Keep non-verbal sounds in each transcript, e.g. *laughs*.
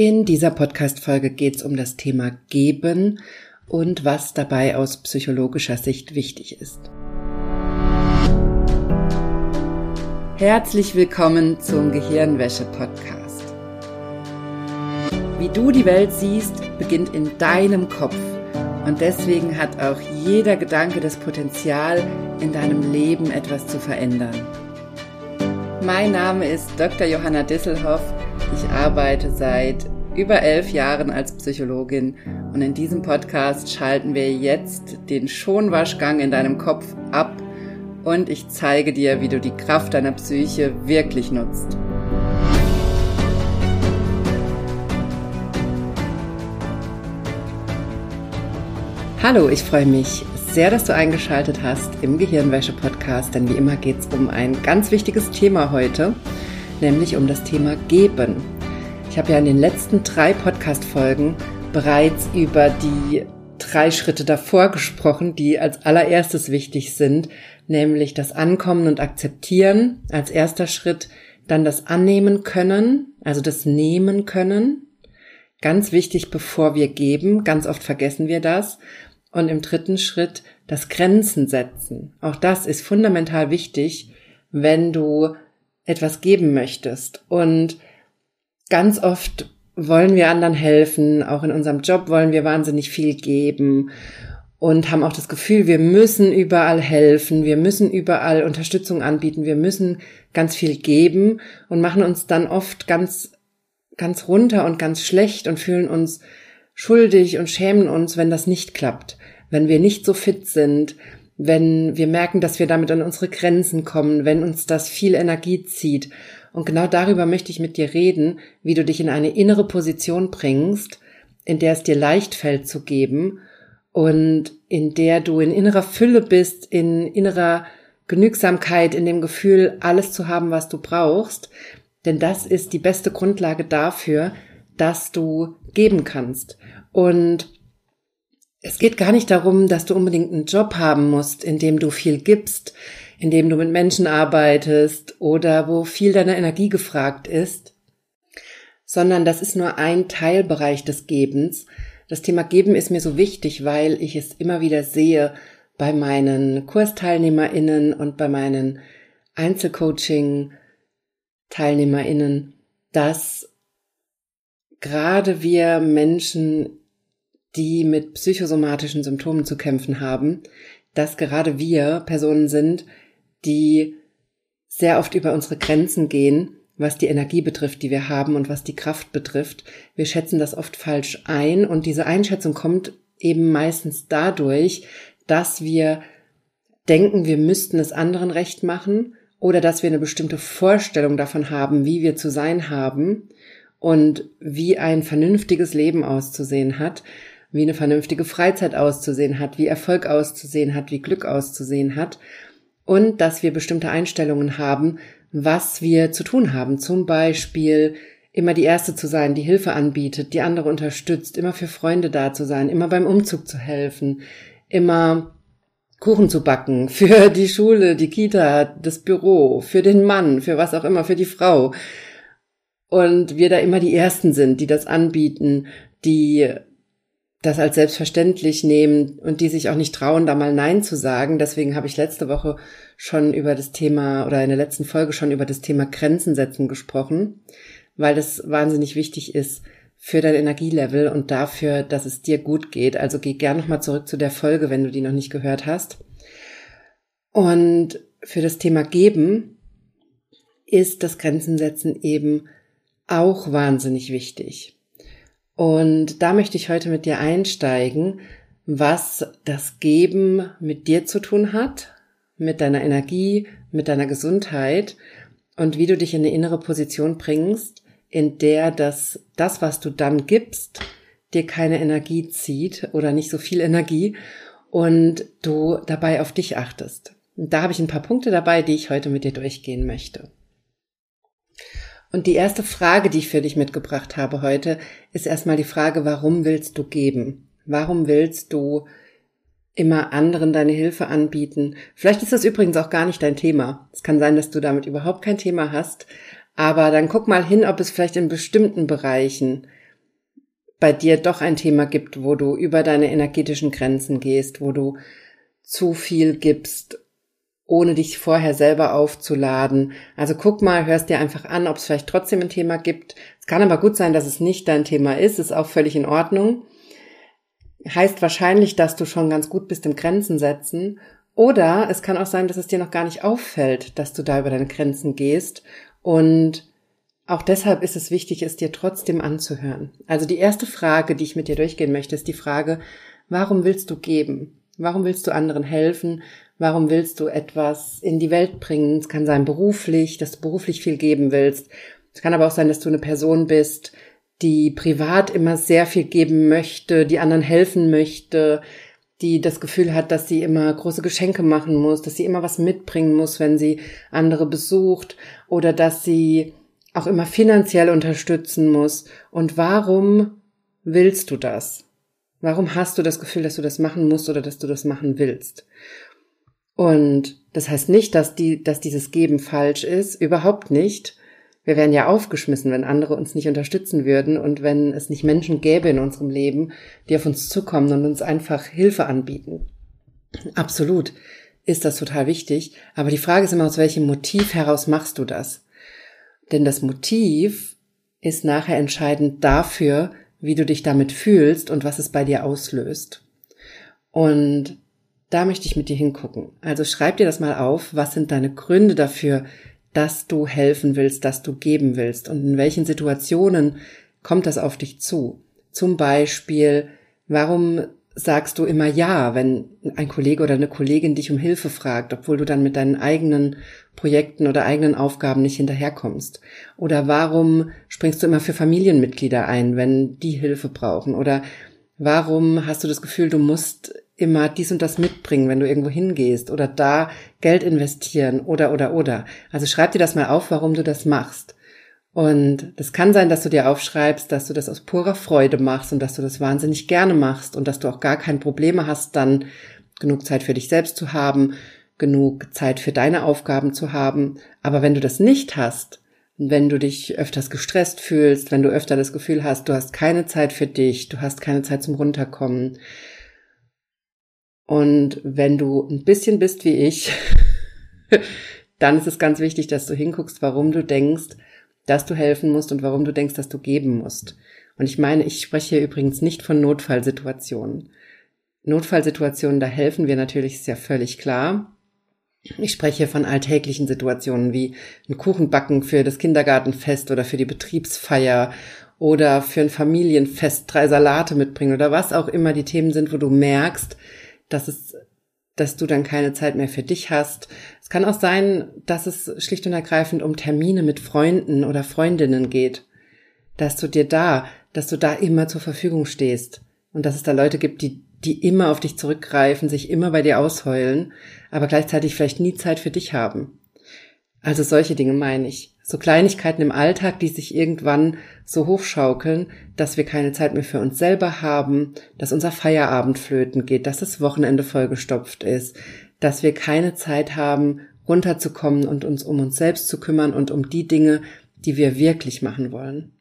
In dieser Podcast-Folge geht es um das Thema Geben und was dabei aus psychologischer Sicht wichtig ist. Herzlich willkommen zum Gehirnwäsche-Podcast. Wie du die Welt siehst, beginnt in deinem Kopf und deswegen hat auch jeder Gedanke das Potenzial, in deinem Leben etwas zu verändern. Mein Name ist Dr. Johanna Disselhoff ich arbeite seit über elf Jahren als Psychologin und in diesem Podcast schalten wir jetzt den Schonwaschgang in deinem Kopf ab und ich zeige dir, wie du die Kraft deiner Psyche wirklich nutzt. Hallo, ich freue mich sehr, dass du eingeschaltet hast im Gehirnwäsche-Podcast, denn wie immer geht es um ein ganz wichtiges Thema heute nämlich um das Thema Geben. Ich habe ja in den letzten drei Podcast-Folgen bereits über die drei Schritte davor gesprochen, die als allererstes wichtig sind, nämlich das Ankommen und Akzeptieren als erster Schritt, dann das Annehmen können, also das Nehmen können. Ganz wichtig, bevor wir geben, ganz oft vergessen wir das. Und im dritten Schritt das Grenzen setzen. Auch das ist fundamental wichtig, wenn du etwas geben möchtest. Und ganz oft wollen wir anderen helfen, auch in unserem Job wollen wir wahnsinnig viel geben und haben auch das Gefühl, wir müssen überall helfen, wir müssen überall Unterstützung anbieten, wir müssen ganz viel geben und machen uns dann oft ganz, ganz runter und ganz schlecht und fühlen uns schuldig und schämen uns, wenn das nicht klappt, wenn wir nicht so fit sind, wenn wir merken, dass wir damit an unsere Grenzen kommen, wenn uns das viel Energie zieht. Und genau darüber möchte ich mit dir reden, wie du dich in eine innere Position bringst, in der es dir leicht fällt zu geben und in der du in innerer Fülle bist, in innerer Genügsamkeit, in dem Gefühl, alles zu haben, was du brauchst. Denn das ist die beste Grundlage dafür, dass du geben kannst. Und es geht gar nicht darum, dass du unbedingt einen Job haben musst, in dem du viel gibst, in dem du mit Menschen arbeitest oder wo viel deiner Energie gefragt ist, sondern das ist nur ein Teilbereich des Gebens. Das Thema Geben ist mir so wichtig, weil ich es immer wieder sehe bei meinen Kursteilnehmerinnen und bei meinen Einzelcoaching Teilnehmerinnen, dass gerade wir Menschen die mit psychosomatischen Symptomen zu kämpfen haben, dass gerade wir Personen sind, die sehr oft über unsere Grenzen gehen, was die Energie betrifft, die wir haben und was die Kraft betrifft. Wir schätzen das oft falsch ein und diese Einschätzung kommt eben meistens dadurch, dass wir denken, wir müssten es anderen recht machen oder dass wir eine bestimmte Vorstellung davon haben, wie wir zu sein haben und wie ein vernünftiges Leben auszusehen hat wie eine vernünftige Freizeit auszusehen hat, wie Erfolg auszusehen hat, wie Glück auszusehen hat und dass wir bestimmte Einstellungen haben, was wir zu tun haben. Zum Beispiel immer die Erste zu sein, die Hilfe anbietet, die andere unterstützt, immer für Freunde da zu sein, immer beim Umzug zu helfen, immer Kuchen zu backen, *laughs* für die Schule, die Kita, das Büro, für den Mann, für was auch immer, für die Frau. Und wir da immer die Ersten sind, die das anbieten, die das als selbstverständlich nehmen und die sich auch nicht trauen, da mal Nein zu sagen. Deswegen habe ich letzte Woche schon über das Thema oder in der letzten Folge schon über das Thema Grenzen setzen gesprochen, weil das wahnsinnig wichtig ist für dein Energielevel und dafür, dass es dir gut geht. Also geh gern nochmal zurück zu der Folge, wenn du die noch nicht gehört hast. Und für das Thema Geben ist das Grenzen setzen eben auch wahnsinnig wichtig. Und da möchte ich heute mit dir einsteigen, was das Geben mit dir zu tun hat, mit deiner Energie, mit deiner Gesundheit und wie du dich in eine innere Position bringst, in der das, das, was du dann gibst, dir keine Energie zieht oder nicht so viel Energie und du dabei auf dich achtest. Und da habe ich ein paar Punkte dabei, die ich heute mit dir durchgehen möchte. Und die erste Frage, die ich für dich mitgebracht habe heute, ist erstmal die Frage, warum willst du geben? Warum willst du immer anderen deine Hilfe anbieten? Vielleicht ist das übrigens auch gar nicht dein Thema. Es kann sein, dass du damit überhaupt kein Thema hast. Aber dann guck mal hin, ob es vielleicht in bestimmten Bereichen bei dir doch ein Thema gibt, wo du über deine energetischen Grenzen gehst, wo du zu viel gibst, ohne dich vorher selber aufzuladen. Also guck mal, hörst dir einfach an, ob es vielleicht trotzdem ein Thema gibt. Es kann aber gut sein, dass es nicht dein Thema ist, ist auch völlig in Ordnung. Heißt wahrscheinlich, dass du schon ganz gut bist im Grenzen setzen. Oder es kann auch sein, dass es dir noch gar nicht auffällt, dass du da über deine Grenzen gehst und auch deshalb ist es wichtig, es dir trotzdem anzuhören. Also die erste Frage, die ich mit dir durchgehen möchte, ist die Frage, warum willst du geben? Warum willst du anderen helfen? Warum willst du etwas in die Welt bringen? Es kann sein beruflich, dass du beruflich viel geben willst. Es kann aber auch sein, dass du eine Person bist, die privat immer sehr viel geben möchte, die anderen helfen möchte, die das Gefühl hat, dass sie immer große Geschenke machen muss, dass sie immer was mitbringen muss, wenn sie andere besucht oder dass sie auch immer finanziell unterstützen muss. Und warum willst du das? Warum hast du das Gefühl, dass du das machen musst oder dass du das machen willst? Und das heißt nicht, dass die, dass dieses Geben falsch ist. Überhaupt nicht. Wir wären ja aufgeschmissen, wenn andere uns nicht unterstützen würden und wenn es nicht Menschen gäbe in unserem Leben, die auf uns zukommen und uns einfach Hilfe anbieten. Absolut ist das total wichtig. Aber die Frage ist immer, aus welchem Motiv heraus machst du das? Denn das Motiv ist nachher entscheidend dafür, wie du dich damit fühlst und was es bei dir auslöst. Und da möchte ich mit dir hingucken. Also schreib dir das mal auf. Was sind deine Gründe dafür, dass du helfen willst, dass du geben willst? Und in welchen Situationen kommt das auf dich zu? Zum Beispiel, warum sagst du immer ja, wenn ein Kollege oder eine Kollegin dich um Hilfe fragt, obwohl du dann mit deinen eigenen Projekten oder eigenen Aufgaben nicht hinterherkommst? Oder warum springst du immer für Familienmitglieder ein, wenn die Hilfe brauchen? Oder warum hast du das Gefühl, du musst immer dies und das mitbringen, wenn du irgendwo hingehst oder da Geld investieren oder oder oder. Also schreib dir das mal auf, warum du das machst. Und es kann sein, dass du dir aufschreibst, dass du das aus purer Freude machst und dass du das wahnsinnig gerne machst und dass du auch gar keine Probleme hast, dann genug Zeit für dich selbst zu haben, genug Zeit für deine Aufgaben zu haben. Aber wenn du das nicht hast, wenn du dich öfters gestresst fühlst, wenn du öfter das Gefühl hast, du hast keine Zeit für dich, du hast keine Zeit zum Runterkommen. Und wenn du ein bisschen bist wie ich, *laughs* dann ist es ganz wichtig, dass du hinguckst, warum du denkst, dass du helfen musst und warum du denkst, dass du geben musst. Und ich meine, ich spreche hier übrigens nicht von Notfallsituationen. Notfallsituationen, da helfen wir natürlich, ist ja völlig klar. Ich spreche von alltäglichen Situationen wie ein Kuchenbacken für das Kindergartenfest oder für die Betriebsfeier oder für ein Familienfest drei Salate mitbringen oder was auch immer die Themen sind, wo du merkst, dass es dass du dann keine Zeit mehr für dich hast. Es kann auch sein, dass es schlicht und ergreifend um Termine mit Freunden oder Freundinnen geht. Dass du dir da, dass du da immer zur Verfügung stehst. Und dass es da Leute gibt, die, die immer auf dich zurückgreifen, sich immer bei dir ausheulen, aber gleichzeitig vielleicht nie Zeit für dich haben. Also solche Dinge meine ich. So Kleinigkeiten im Alltag, die sich irgendwann so hochschaukeln, dass wir keine Zeit mehr für uns selber haben, dass unser Feierabend flöten geht, dass das Wochenende vollgestopft ist, dass wir keine Zeit haben, runterzukommen und uns um uns selbst zu kümmern und um die Dinge, die wir wirklich machen wollen.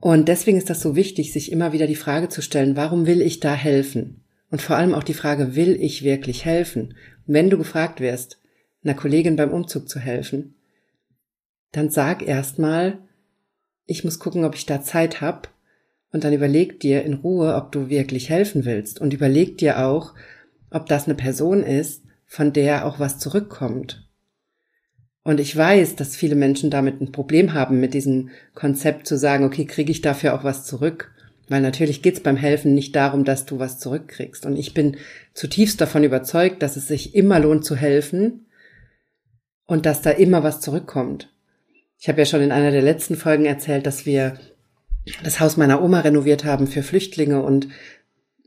Und deswegen ist das so wichtig, sich immer wieder die Frage zu stellen, warum will ich da helfen? Und vor allem auch die Frage, will ich wirklich helfen? Wenn du gefragt wirst, einer Kollegin beim Umzug zu helfen, dann sag erstmal, ich muss gucken, ob ich da Zeit hab. Und dann überleg dir in Ruhe, ob du wirklich helfen willst. Und überleg dir auch, ob das eine Person ist, von der auch was zurückkommt. Und ich weiß, dass viele Menschen damit ein Problem haben, mit diesem Konzept zu sagen, okay, kriege ich dafür auch was zurück? Weil natürlich geht's beim Helfen nicht darum, dass du was zurückkriegst. Und ich bin zutiefst davon überzeugt, dass es sich immer lohnt zu helfen und dass da immer was zurückkommt. Ich habe ja schon in einer der letzten Folgen erzählt, dass wir das Haus meiner Oma renoviert haben für Flüchtlinge und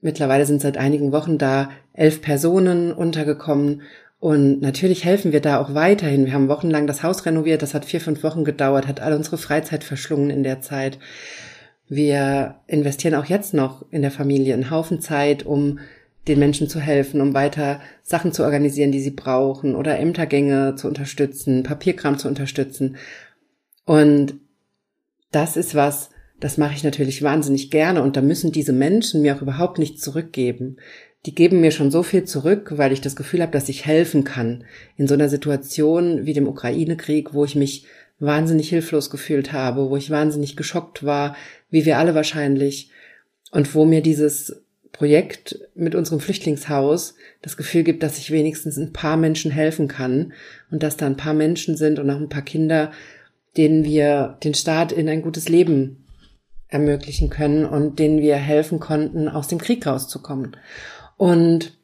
mittlerweile sind seit einigen Wochen da elf Personen untergekommen und natürlich helfen wir da auch weiterhin. Wir haben wochenlang das Haus renoviert, das hat vier, fünf Wochen gedauert, hat all unsere Freizeit verschlungen in der Zeit. Wir investieren auch jetzt noch in der Familie einen Haufen Zeit, um den Menschen zu helfen, um weiter Sachen zu organisieren, die sie brauchen oder Ämtergänge zu unterstützen, Papierkram zu unterstützen. Und das ist was, das mache ich natürlich wahnsinnig gerne und da müssen diese Menschen mir auch überhaupt nichts zurückgeben. Die geben mir schon so viel zurück, weil ich das Gefühl habe, dass ich helfen kann in so einer Situation wie dem Ukraine-Krieg, wo ich mich wahnsinnig hilflos gefühlt habe, wo ich wahnsinnig geschockt war, wie wir alle wahrscheinlich, und wo mir dieses Projekt mit unserem Flüchtlingshaus das Gefühl gibt, dass ich wenigstens ein paar Menschen helfen kann und dass da ein paar Menschen sind und auch ein paar Kinder, denen wir den Staat in ein gutes Leben ermöglichen können und denen wir helfen konnten, aus dem Krieg rauszukommen. Und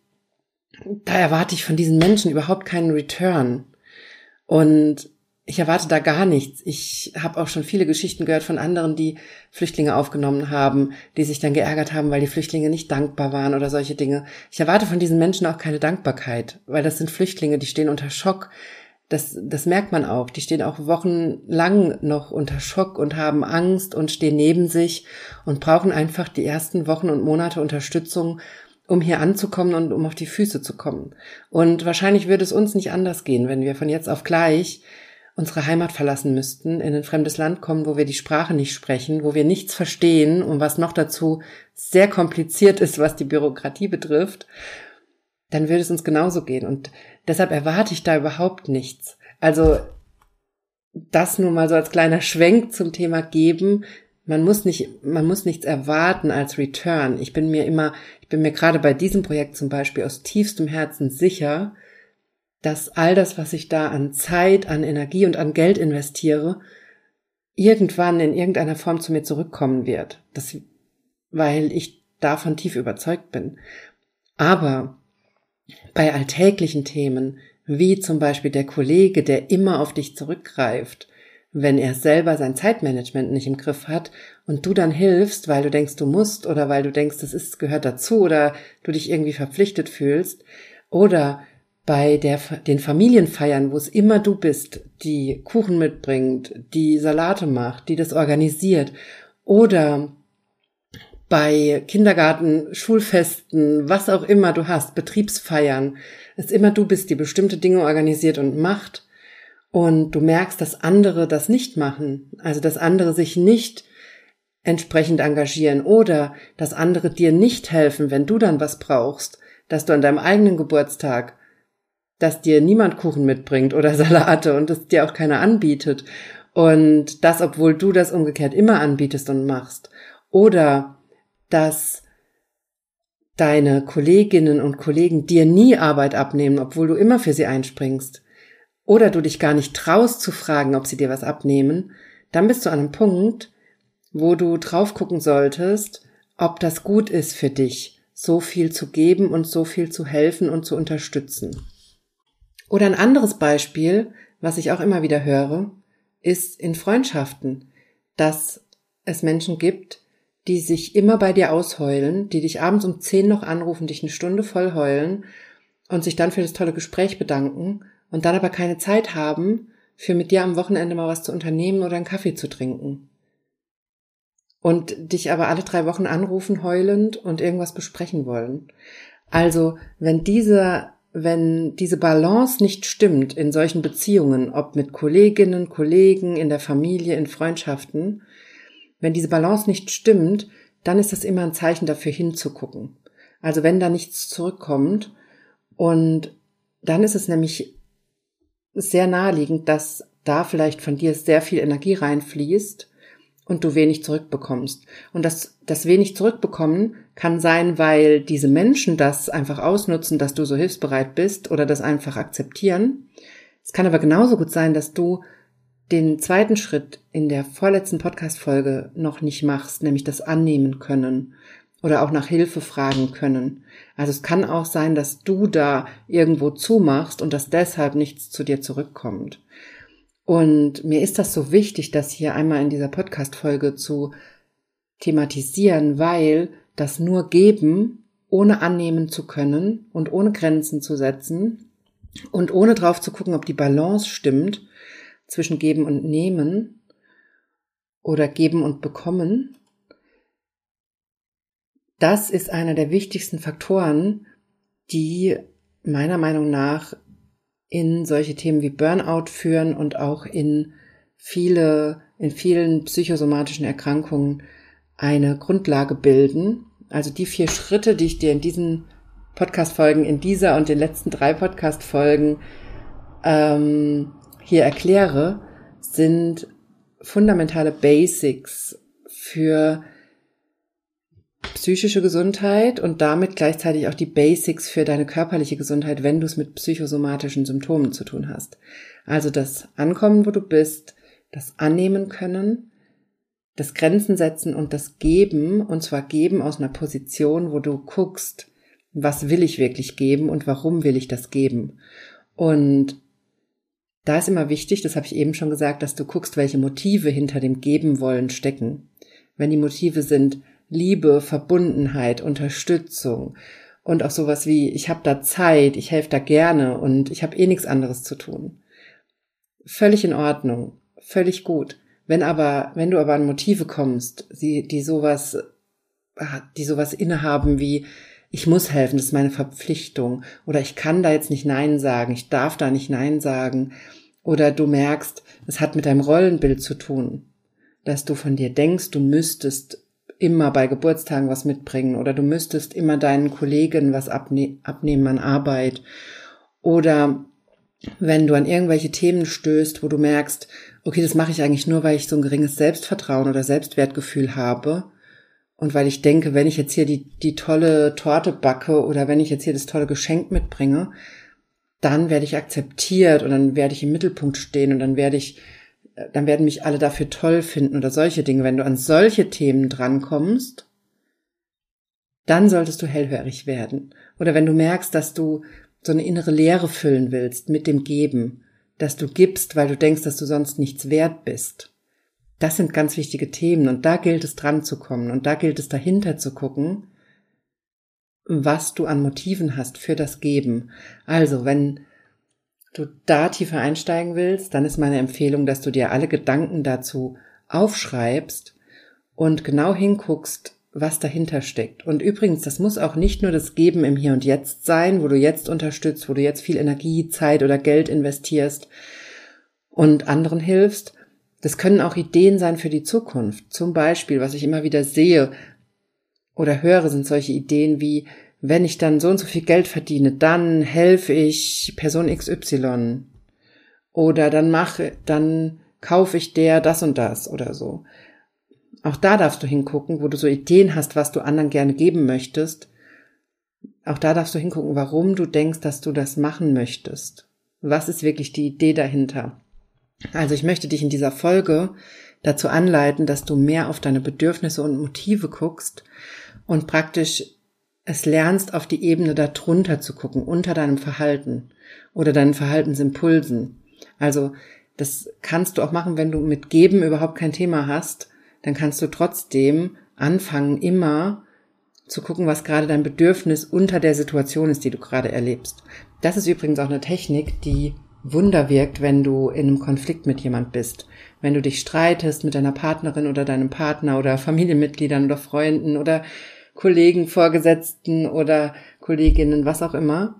da erwarte ich von diesen Menschen überhaupt keinen Return. Und ich erwarte da gar nichts. Ich habe auch schon viele Geschichten gehört von anderen, die Flüchtlinge aufgenommen haben, die sich dann geärgert haben, weil die Flüchtlinge nicht dankbar waren oder solche Dinge. Ich erwarte von diesen Menschen auch keine Dankbarkeit, weil das sind Flüchtlinge, die stehen unter Schock, das, das merkt man auch. Die stehen auch wochenlang noch unter Schock und haben Angst und stehen neben sich und brauchen einfach die ersten Wochen und Monate Unterstützung, um hier anzukommen und um auf die Füße zu kommen. Und wahrscheinlich würde es uns nicht anders gehen, wenn wir von jetzt auf gleich unsere Heimat verlassen müssten, in ein fremdes Land kommen, wo wir die Sprache nicht sprechen, wo wir nichts verstehen und was noch dazu sehr kompliziert ist, was die Bürokratie betrifft dann würde es uns genauso gehen. Und deshalb erwarte ich da überhaupt nichts. Also das nur mal so als kleiner Schwenk zum Thema geben. Man muss nicht, man muss nichts erwarten als Return. Ich bin mir immer, ich bin mir gerade bei diesem Projekt zum Beispiel aus tiefstem Herzen sicher, dass all das, was ich da an Zeit, an Energie und an Geld investiere, irgendwann in irgendeiner Form zu mir zurückkommen wird. Das, weil ich davon tief überzeugt bin. Aber bei alltäglichen Themen, wie zum Beispiel der Kollege, der immer auf dich zurückgreift, wenn er selber sein Zeitmanagement nicht im Griff hat und du dann hilfst, weil du denkst, du musst oder weil du denkst, das ist, gehört dazu oder du dich irgendwie verpflichtet fühlst oder bei der, den Familienfeiern, wo es immer du bist, die Kuchen mitbringt, die Salate macht, die das organisiert oder bei Kindergarten, Schulfesten, was auch immer du hast, Betriebsfeiern, es immer du bist, die bestimmte Dinge organisiert und macht und du merkst, dass andere das nicht machen, also dass andere sich nicht entsprechend engagieren oder dass andere dir nicht helfen, wenn du dann was brauchst, dass du an deinem eigenen Geburtstag, dass dir niemand Kuchen mitbringt oder *laughs* Salate und das dir auch keiner anbietet. Und das, obwohl du das umgekehrt immer anbietest und machst. Oder dass deine Kolleginnen und Kollegen dir nie Arbeit abnehmen, obwohl du immer für sie einspringst, oder du dich gar nicht traust zu fragen, ob sie dir was abnehmen, dann bist du an einem Punkt, wo du drauf gucken solltest, ob das gut ist für dich, so viel zu geben und so viel zu helfen und zu unterstützen. Oder ein anderes Beispiel, was ich auch immer wieder höre, ist in Freundschaften, dass es Menschen gibt, die sich immer bei dir ausheulen, die dich abends um zehn noch anrufen, dich eine Stunde voll heulen und sich dann für das tolle Gespräch bedanken und dann aber keine Zeit haben, für mit dir am Wochenende mal was zu unternehmen oder einen Kaffee zu trinken. Und dich aber alle drei Wochen anrufen heulend und irgendwas besprechen wollen. Also, wenn diese, wenn diese Balance nicht stimmt in solchen Beziehungen, ob mit Kolleginnen, Kollegen, in der Familie, in Freundschaften, wenn diese Balance nicht stimmt, dann ist das immer ein Zeichen dafür hinzugucken. Also wenn da nichts zurückkommt und dann ist es nämlich sehr naheliegend, dass da vielleicht von dir sehr viel Energie reinfließt und du wenig zurückbekommst. Und das, das wenig zurückbekommen kann sein, weil diese Menschen das einfach ausnutzen, dass du so hilfsbereit bist oder das einfach akzeptieren. Es kann aber genauso gut sein, dass du den zweiten Schritt in der vorletzten Podcast-Folge noch nicht machst, nämlich das annehmen können oder auch nach Hilfe fragen können. Also es kann auch sein, dass du da irgendwo zumachst und dass deshalb nichts zu dir zurückkommt. Und mir ist das so wichtig, das hier einmal in dieser Podcast-Folge zu thematisieren, weil das nur geben, ohne annehmen zu können und ohne Grenzen zu setzen und ohne drauf zu gucken, ob die Balance stimmt, zwischen geben und nehmen oder geben und bekommen, das ist einer der wichtigsten Faktoren, die meiner Meinung nach in solche Themen wie Burnout führen und auch in viele in vielen psychosomatischen Erkrankungen eine Grundlage bilden. Also die vier Schritte, die ich dir in diesen Podcast-Folgen, in dieser und den letzten drei Podcast-Folgen ähm, hier erkläre, sind fundamentale Basics für psychische Gesundheit und damit gleichzeitig auch die Basics für deine körperliche Gesundheit, wenn du es mit psychosomatischen Symptomen zu tun hast. Also das Ankommen, wo du bist, das Annehmen können, das Grenzen setzen und das Geben, und zwar geben aus einer Position, wo du guckst, was will ich wirklich geben und warum will ich das geben. Und da ist immer wichtig, das habe ich eben schon gesagt, dass du guckst, welche Motive hinter dem Geben wollen stecken. Wenn die Motive sind Liebe, Verbundenheit, Unterstützung und auch sowas wie, ich habe da Zeit, ich helfe da gerne und ich habe eh nichts anderes zu tun. Völlig in Ordnung, völlig gut. Wenn aber, wenn du aber an Motive kommst, die, die sowas, die sowas innehaben wie, ich muss helfen, das ist meine Verpflichtung, oder ich kann da jetzt nicht Nein sagen, ich darf da nicht Nein sagen, oder du merkst, es hat mit deinem Rollenbild zu tun, dass du von dir denkst, du müsstest immer bei Geburtstagen was mitbringen oder du müsstest immer deinen Kollegen was abne abnehmen an Arbeit. Oder wenn du an irgendwelche Themen stößt, wo du merkst, okay, das mache ich eigentlich nur, weil ich so ein geringes Selbstvertrauen oder Selbstwertgefühl habe und weil ich denke, wenn ich jetzt hier die, die tolle Torte backe oder wenn ich jetzt hier das tolle Geschenk mitbringe, dann werde ich akzeptiert und dann werde ich im Mittelpunkt stehen und dann werde ich dann werden mich alle dafür toll finden oder solche Dinge. Wenn du an solche Themen drankommst, dann solltest du hellhörig werden. Oder wenn du merkst, dass du so eine innere Leere füllen willst mit dem Geben, dass du gibst, weil du denkst, dass du sonst nichts wert bist. Das sind ganz wichtige Themen und da gilt es dran zu kommen und da gilt es dahinter zu gucken, was du an Motiven hast für das Geben. Also, wenn du da tiefer einsteigen willst, dann ist meine Empfehlung, dass du dir alle Gedanken dazu aufschreibst und genau hinguckst, was dahinter steckt. Und übrigens, das muss auch nicht nur das Geben im Hier und Jetzt sein, wo du jetzt unterstützt, wo du jetzt viel Energie, Zeit oder Geld investierst und anderen hilfst. Das können auch Ideen sein für die Zukunft. Zum Beispiel, was ich immer wieder sehe oder höre, sind solche Ideen wie, wenn ich dann so und so viel Geld verdiene, dann helfe ich Person XY. Oder dann mache, dann kaufe ich der das und das oder so. Auch da darfst du hingucken, wo du so Ideen hast, was du anderen gerne geben möchtest. Auch da darfst du hingucken, warum du denkst, dass du das machen möchtest. Was ist wirklich die Idee dahinter? Also ich möchte dich in dieser Folge dazu anleiten, dass du mehr auf deine Bedürfnisse und Motive guckst und praktisch es lernst, auf die Ebene darunter zu gucken, unter deinem Verhalten oder deinen Verhaltensimpulsen. Also das kannst du auch machen, wenn du mit Geben überhaupt kein Thema hast, dann kannst du trotzdem anfangen, immer zu gucken, was gerade dein Bedürfnis unter der Situation ist, die du gerade erlebst. Das ist übrigens auch eine Technik, die Wunder wirkt, wenn du in einem Konflikt mit jemand bist. Wenn du dich streitest mit deiner Partnerin oder deinem Partner oder Familienmitgliedern oder Freunden oder Kollegen, Vorgesetzten oder Kolleginnen, was auch immer,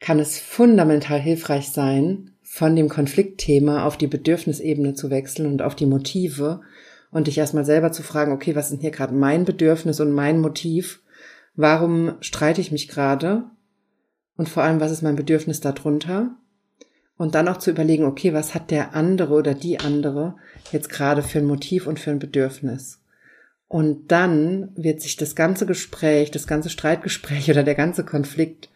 kann es fundamental hilfreich sein, von dem Konfliktthema auf die Bedürfnisebene zu wechseln und auf die Motive und dich erstmal selber zu fragen, okay, was ist hier gerade mein Bedürfnis und mein Motiv? Warum streite ich mich gerade? Und vor allem, was ist mein Bedürfnis darunter? Und dann auch zu überlegen, okay, was hat der andere oder die andere jetzt gerade für ein Motiv und für ein Bedürfnis? Und dann wird sich das ganze Gespräch, das ganze Streitgespräch *laughs* oder der ganze Konflikt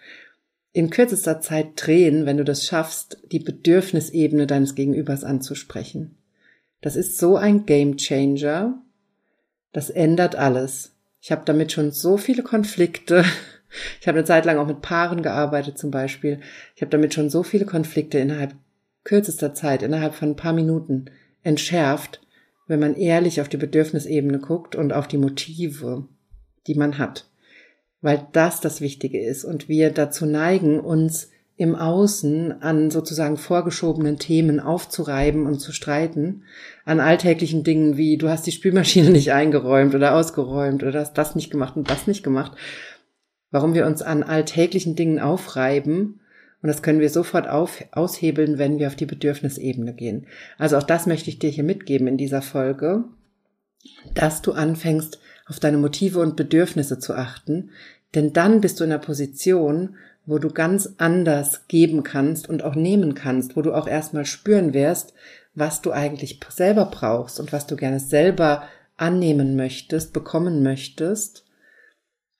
in kürzester Zeit drehen, wenn du das schaffst, die Bedürfnisebene deines Gegenübers anzusprechen. Das ist so ein Game Changer. Das ändert alles. Ich habe damit schon so viele Konflikte. *laughs* Ich habe eine Zeit lang auch mit Paaren gearbeitet zum Beispiel. Ich habe damit schon so viele Konflikte innerhalb kürzester Zeit, innerhalb von ein paar Minuten entschärft, wenn man ehrlich auf die Bedürfnisebene guckt und auf die Motive, die man hat. Weil das das Wichtige ist und wir dazu neigen, uns im Außen an sozusagen vorgeschobenen Themen aufzureiben und zu streiten, an alltäglichen Dingen wie du hast die Spülmaschine nicht eingeräumt oder ausgeräumt oder hast das nicht gemacht und das nicht gemacht. Warum wir uns an alltäglichen Dingen aufreiben Und das können wir sofort auf, aushebeln, wenn wir auf die Bedürfnisebene gehen. Also auch das möchte ich dir hier mitgeben in dieser Folge, dass du anfängst, auf deine Motive und Bedürfnisse zu achten. Denn dann bist du in einer Position, wo du ganz anders geben kannst und auch nehmen kannst, wo du auch erstmal spüren wirst, was du eigentlich selber brauchst und was du gerne selber annehmen möchtest, bekommen möchtest.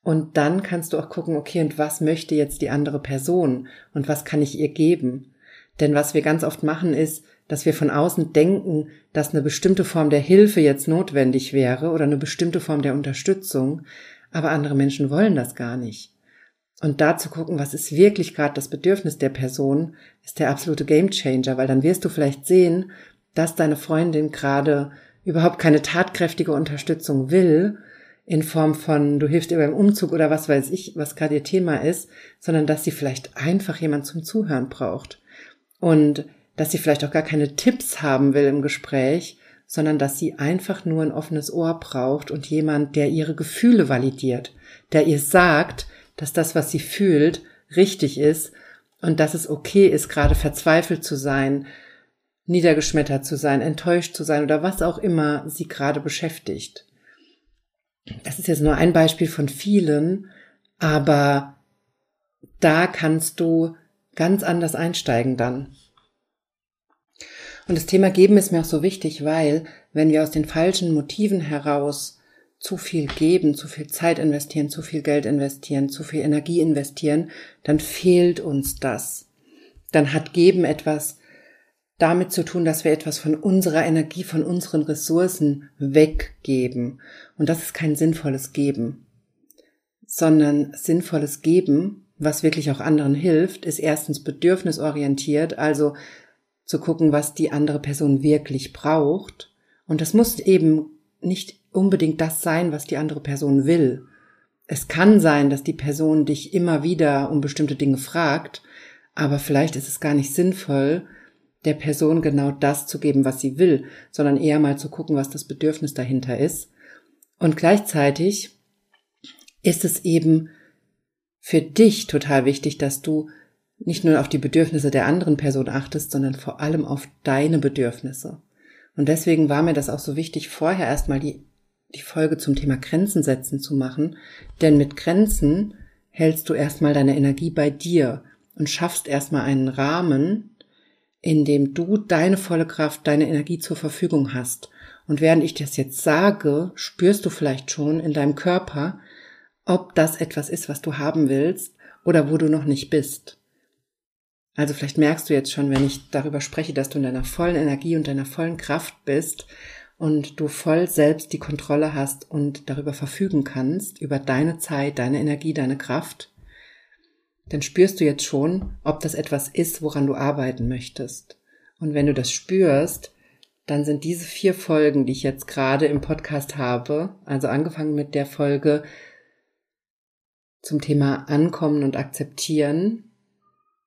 Und dann kannst du auch gucken, okay, und was möchte jetzt die andere Person und was kann ich ihr geben? Denn was wir ganz oft machen ist, dass wir von außen denken, dass eine bestimmte Form der Hilfe jetzt notwendig wäre oder eine bestimmte Form der Unterstützung, aber andere Menschen wollen das gar nicht. Und da zu gucken, was ist wirklich gerade das Bedürfnis der Person, ist der absolute Gamechanger, weil dann wirst du vielleicht sehen, dass deine Freundin gerade überhaupt keine tatkräftige Unterstützung will, in Form von, du hilfst ihr beim Umzug oder was weiß ich, was gerade ihr Thema ist, sondern dass sie vielleicht einfach jemand zum Zuhören braucht. Und dass sie vielleicht auch gar keine Tipps haben will im Gespräch, sondern dass sie einfach nur ein offenes Ohr braucht und jemand, der ihre Gefühle validiert, der ihr sagt, dass das, was sie fühlt, richtig ist und dass es okay ist, gerade verzweifelt zu sein, niedergeschmettert zu sein, enttäuscht zu sein oder was auch immer sie gerade beschäftigt. Das ist jetzt nur ein Beispiel von vielen, aber da kannst du ganz anders einsteigen dann. Und das Thema Geben ist mir auch so wichtig, weil wenn wir aus den falschen Motiven heraus zu viel geben, zu viel Zeit investieren, zu viel Geld investieren, zu viel Energie investieren, dann fehlt uns das. Dann hat Geben etwas damit zu tun, dass wir etwas von unserer Energie, von unseren Ressourcen weggeben. Und das ist kein sinnvolles Geben, sondern sinnvolles Geben, was wirklich auch anderen hilft, ist erstens bedürfnisorientiert, also zu gucken, was die andere Person wirklich braucht. Und das muss eben nicht unbedingt das sein, was die andere Person will. Es kann sein, dass die Person dich immer wieder um bestimmte Dinge fragt, aber vielleicht ist es gar nicht sinnvoll, der Person genau das zu geben, was sie will, sondern eher mal zu gucken, was das Bedürfnis dahinter ist. Und gleichzeitig ist es eben für dich total wichtig, dass du nicht nur auf die Bedürfnisse der anderen Person achtest, sondern vor allem auf deine Bedürfnisse. Und deswegen war mir das auch so wichtig, vorher erstmal die die Folge zum Thema Grenzen setzen zu machen, denn mit Grenzen hältst du erstmal deine Energie bei dir und schaffst erstmal einen Rahmen, in dem du deine volle Kraft, deine Energie zur Verfügung hast. Und während ich das jetzt sage, spürst du vielleicht schon in deinem Körper, ob das etwas ist, was du haben willst oder wo du noch nicht bist. Also vielleicht merkst du jetzt schon, wenn ich darüber spreche, dass du in deiner vollen Energie und deiner vollen Kraft bist und du voll selbst die Kontrolle hast und darüber verfügen kannst, über deine Zeit, deine Energie, deine Kraft, dann spürst du jetzt schon, ob das etwas ist, woran du arbeiten möchtest. Und wenn du das spürst, dann sind diese vier Folgen, die ich jetzt gerade im Podcast habe, also angefangen mit der Folge zum Thema Ankommen und Akzeptieren,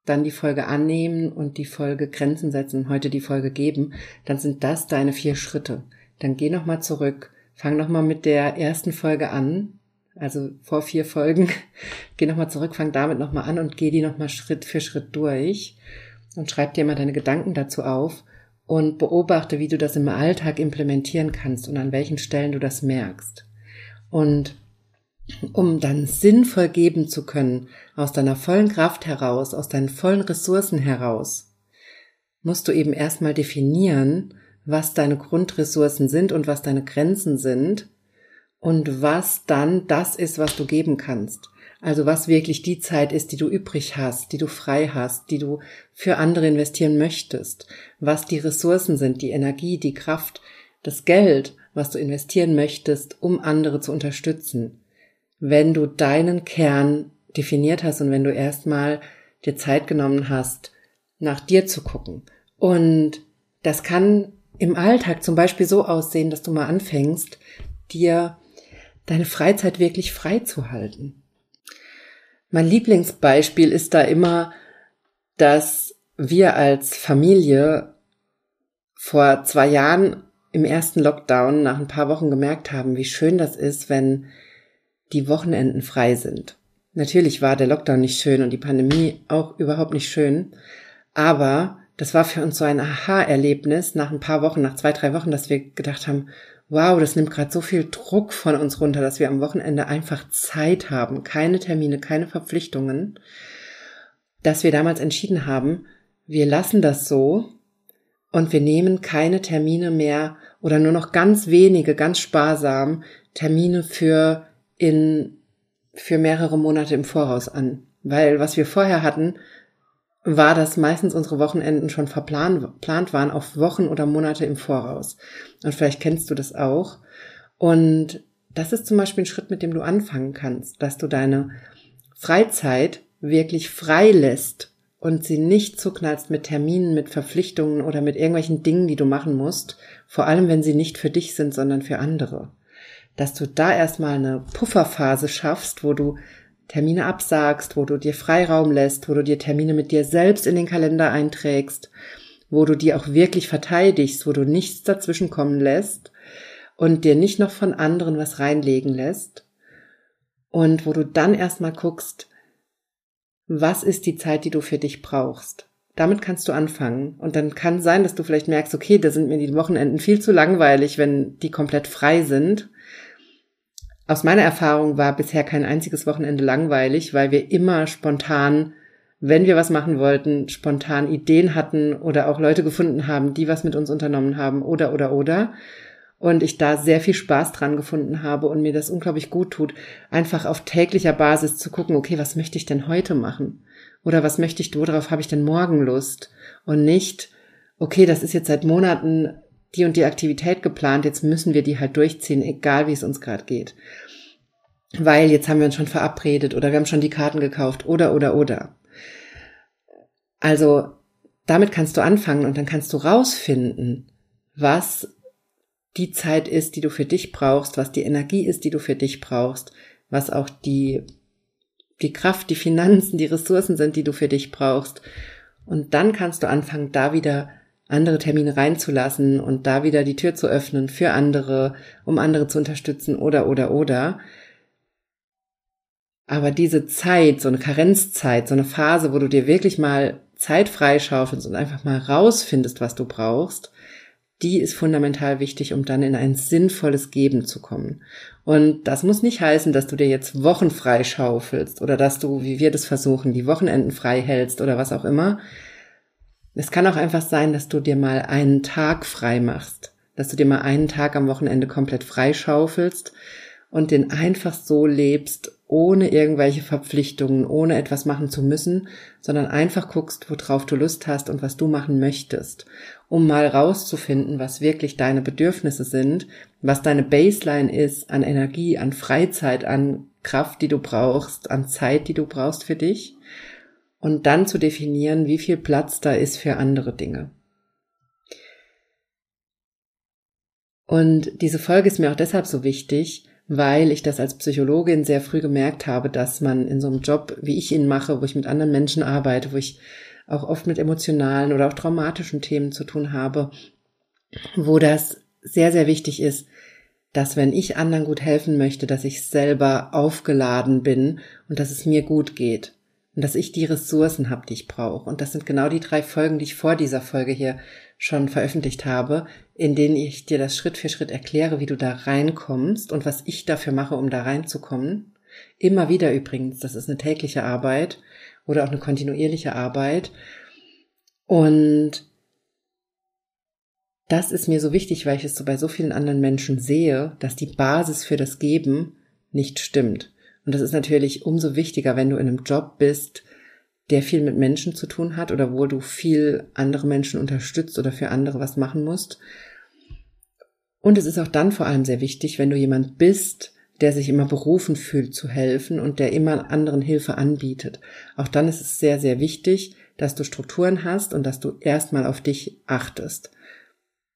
dann die Folge annehmen und die Folge Grenzen setzen, heute die Folge geben, dann sind das deine vier Schritte dann geh nochmal zurück, fang nochmal mit der ersten Folge an, also vor vier Folgen, *laughs* geh nochmal zurück, fang damit nochmal an und geh die nochmal Schritt für Schritt durch und schreib dir mal deine Gedanken dazu auf und beobachte, wie du das im Alltag implementieren kannst und an welchen Stellen du das merkst. Und um dann sinnvoll geben zu können, aus deiner vollen Kraft heraus, aus deinen vollen Ressourcen heraus, musst du eben erstmal definieren, was deine Grundressourcen sind und was deine Grenzen sind und was dann das ist, was du geben kannst. Also was wirklich die Zeit ist, die du übrig hast, die du frei hast, die du für andere investieren möchtest, was die Ressourcen sind, die Energie, die Kraft, das Geld, was du investieren möchtest, um andere zu unterstützen. Wenn du deinen Kern definiert hast und wenn du erstmal dir Zeit genommen hast, nach dir zu gucken. Und das kann im Alltag zum Beispiel so aussehen, dass du mal anfängst, dir deine Freizeit wirklich frei zu halten. Mein Lieblingsbeispiel ist da immer, dass wir als Familie vor zwei Jahren im ersten Lockdown nach ein paar Wochen gemerkt haben, wie schön das ist, wenn die Wochenenden frei sind. Natürlich war der Lockdown nicht schön und die Pandemie auch überhaupt nicht schön, aber das war für uns so ein Aha-Erlebnis nach ein paar Wochen, nach zwei, drei Wochen, dass wir gedacht haben, wow, das nimmt gerade so viel Druck von uns runter, dass wir am Wochenende einfach Zeit haben, keine Termine, keine Verpflichtungen, dass wir damals entschieden haben, wir lassen das so und wir nehmen keine Termine mehr oder nur noch ganz wenige, ganz sparsam Termine für in, für mehrere Monate im Voraus an. Weil was wir vorher hatten, war, dass meistens unsere Wochenenden schon verplant waren auf Wochen oder Monate im Voraus. Und vielleicht kennst du das auch. Und das ist zum Beispiel ein Schritt, mit dem du anfangen kannst, dass du deine Freizeit wirklich frei lässt und sie nicht zuknallst mit Terminen, mit Verpflichtungen oder mit irgendwelchen Dingen, die du machen musst, vor allem wenn sie nicht für dich sind, sondern für andere. Dass du da erstmal eine Pufferphase schaffst, wo du Termine absagst, wo du dir Freiraum lässt, wo du dir Termine mit dir selbst in den Kalender einträgst, wo du die auch wirklich verteidigst, wo du nichts dazwischenkommen lässt und dir nicht noch von anderen was reinlegen lässt und wo du dann erstmal guckst, was ist die Zeit, die du für dich brauchst. Damit kannst du anfangen. Und dann kann sein, dass du vielleicht merkst, okay, da sind mir die Wochenenden viel zu langweilig, wenn die komplett frei sind aus meiner Erfahrung war bisher kein einziges Wochenende langweilig, weil wir immer spontan, wenn wir was machen wollten, spontan Ideen hatten oder auch Leute gefunden haben, die was mit uns unternommen haben oder oder oder. Und ich da sehr viel Spaß dran gefunden habe und mir das unglaublich gut tut, einfach auf täglicher Basis zu gucken, okay, was möchte ich denn heute machen? Oder was möchte ich, worauf habe ich denn morgen Lust? Und nicht, okay, das ist jetzt seit Monaten die und die Aktivität geplant, jetzt müssen wir die halt durchziehen, egal wie es uns gerade geht. Weil jetzt haben wir uns schon verabredet oder wir haben schon die Karten gekauft oder oder oder. Also damit kannst du anfangen und dann kannst du rausfinden, was die Zeit ist, die du für dich brauchst, was die Energie ist, die du für dich brauchst, was auch die, die Kraft, die Finanzen, die Ressourcen sind, die du für dich brauchst. Und dann kannst du anfangen, da wieder andere Termine reinzulassen und da wieder die Tür zu öffnen für andere, um andere zu unterstützen oder, oder, oder. Aber diese Zeit, so eine Karenzzeit, so eine Phase, wo du dir wirklich mal Zeit freischaufelst und einfach mal rausfindest, was du brauchst, die ist fundamental wichtig, um dann in ein sinnvolles Geben zu kommen. Und das muss nicht heißen, dass du dir jetzt Wochen freischaufelst oder dass du, wie wir das versuchen, die Wochenenden frei hältst oder was auch immer. Es kann auch einfach sein, dass du dir mal einen Tag frei machst, dass du dir mal einen Tag am Wochenende komplett freischaufelst und den einfach so lebst, ohne irgendwelche Verpflichtungen, ohne etwas machen zu müssen, sondern einfach guckst, worauf du Lust hast und was du machen möchtest, um mal rauszufinden, was wirklich deine Bedürfnisse sind, was deine Baseline ist an Energie, an Freizeit, an Kraft, die du brauchst, an Zeit, die du brauchst für dich und dann zu definieren, wie viel Platz da ist für andere Dinge. Und diese Folge ist mir auch deshalb so wichtig, weil ich das als Psychologin sehr früh gemerkt habe, dass man in so einem Job, wie ich ihn mache, wo ich mit anderen Menschen arbeite, wo ich auch oft mit emotionalen oder auch traumatischen Themen zu tun habe, wo das sehr, sehr wichtig ist, dass wenn ich anderen gut helfen möchte, dass ich selber aufgeladen bin und dass es mir gut geht und dass ich die Ressourcen habe, die ich brauche. Und das sind genau die drei Folgen, die ich vor dieser Folge hier schon veröffentlicht habe, in denen ich dir das Schritt für Schritt erkläre, wie du da reinkommst und was ich dafür mache, um da reinzukommen. Immer wieder übrigens, das ist eine tägliche Arbeit oder auch eine kontinuierliche Arbeit. Und das ist mir so wichtig, weil ich es so bei so vielen anderen Menschen sehe, dass die Basis für das Geben nicht stimmt. Und das ist natürlich umso wichtiger, wenn du in einem Job bist, der viel mit Menschen zu tun hat oder wo du viel andere Menschen unterstützt oder für andere was machen musst. Und es ist auch dann vor allem sehr wichtig, wenn du jemand bist, der sich immer berufen fühlt zu helfen und der immer anderen Hilfe anbietet. Auch dann ist es sehr, sehr wichtig, dass du Strukturen hast und dass du erstmal auf dich achtest.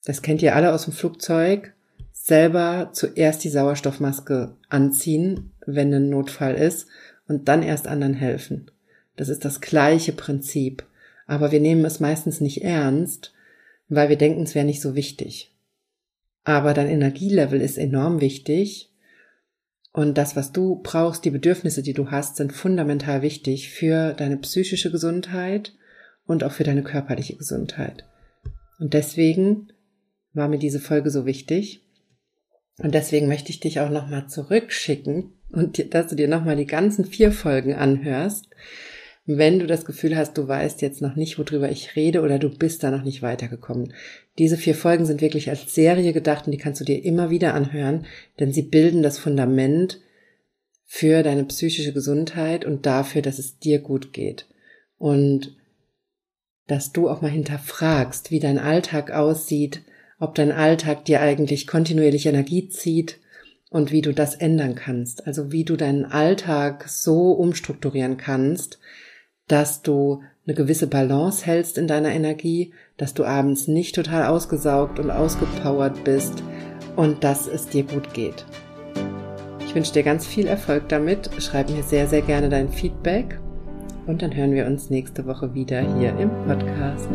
Das kennt ihr alle aus dem Flugzeug selber zuerst die Sauerstoffmaske anziehen, wenn ein Notfall ist, und dann erst anderen helfen. Das ist das gleiche Prinzip. Aber wir nehmen es meistens nicht ernst, weil wir denken, es wäre nicht so wichtig. Aber dein Energielevel ist enorm wichtig. Und das, was du brauchst, die Bedürfnisse, die du hast, sind fundamental wichtig für deine psychische Gesundheit und auch für deine körperliche Gesundheit. Und deswegen war mir diese Folge so wichtig. Und deswegen möchte ich dich auch nochmal zurückschicken und dass du dir nochmal die ganzen vier Folgen anhörst, wenn du das Gefühl hast, du weißt jetzt noch nicht, worüber ich rede oder du bist da noch nicht weitergekommen. Diese vier Folgen sind wirklich als Serie gedacht und die kannst du dir immer wieder anhören, denn sie bilden das Fundament für deine psychische Gesundheit und dafür, dass es dir gut geht. Und dass du auch mal hinterfragst, wie dein Alltag aussieht, ob dein Alltag dir eigentlich kontinuierlich Energie zieht und wie du das ändern kannst. Also wie du deinen Alltag so umstrukturieren kannst, dass du eine gewisse Balance hältst in deiner Energie, dass du abends nicht total ausgesaugt und ausgepowert bist und dass es dir gut geht. Ich wünsche dir ganz viel Erfolg damit. Schreib mir sehr, sehr gerne dein Feedback und dann hören wir uns nächste Woche wieder hier im Podcast.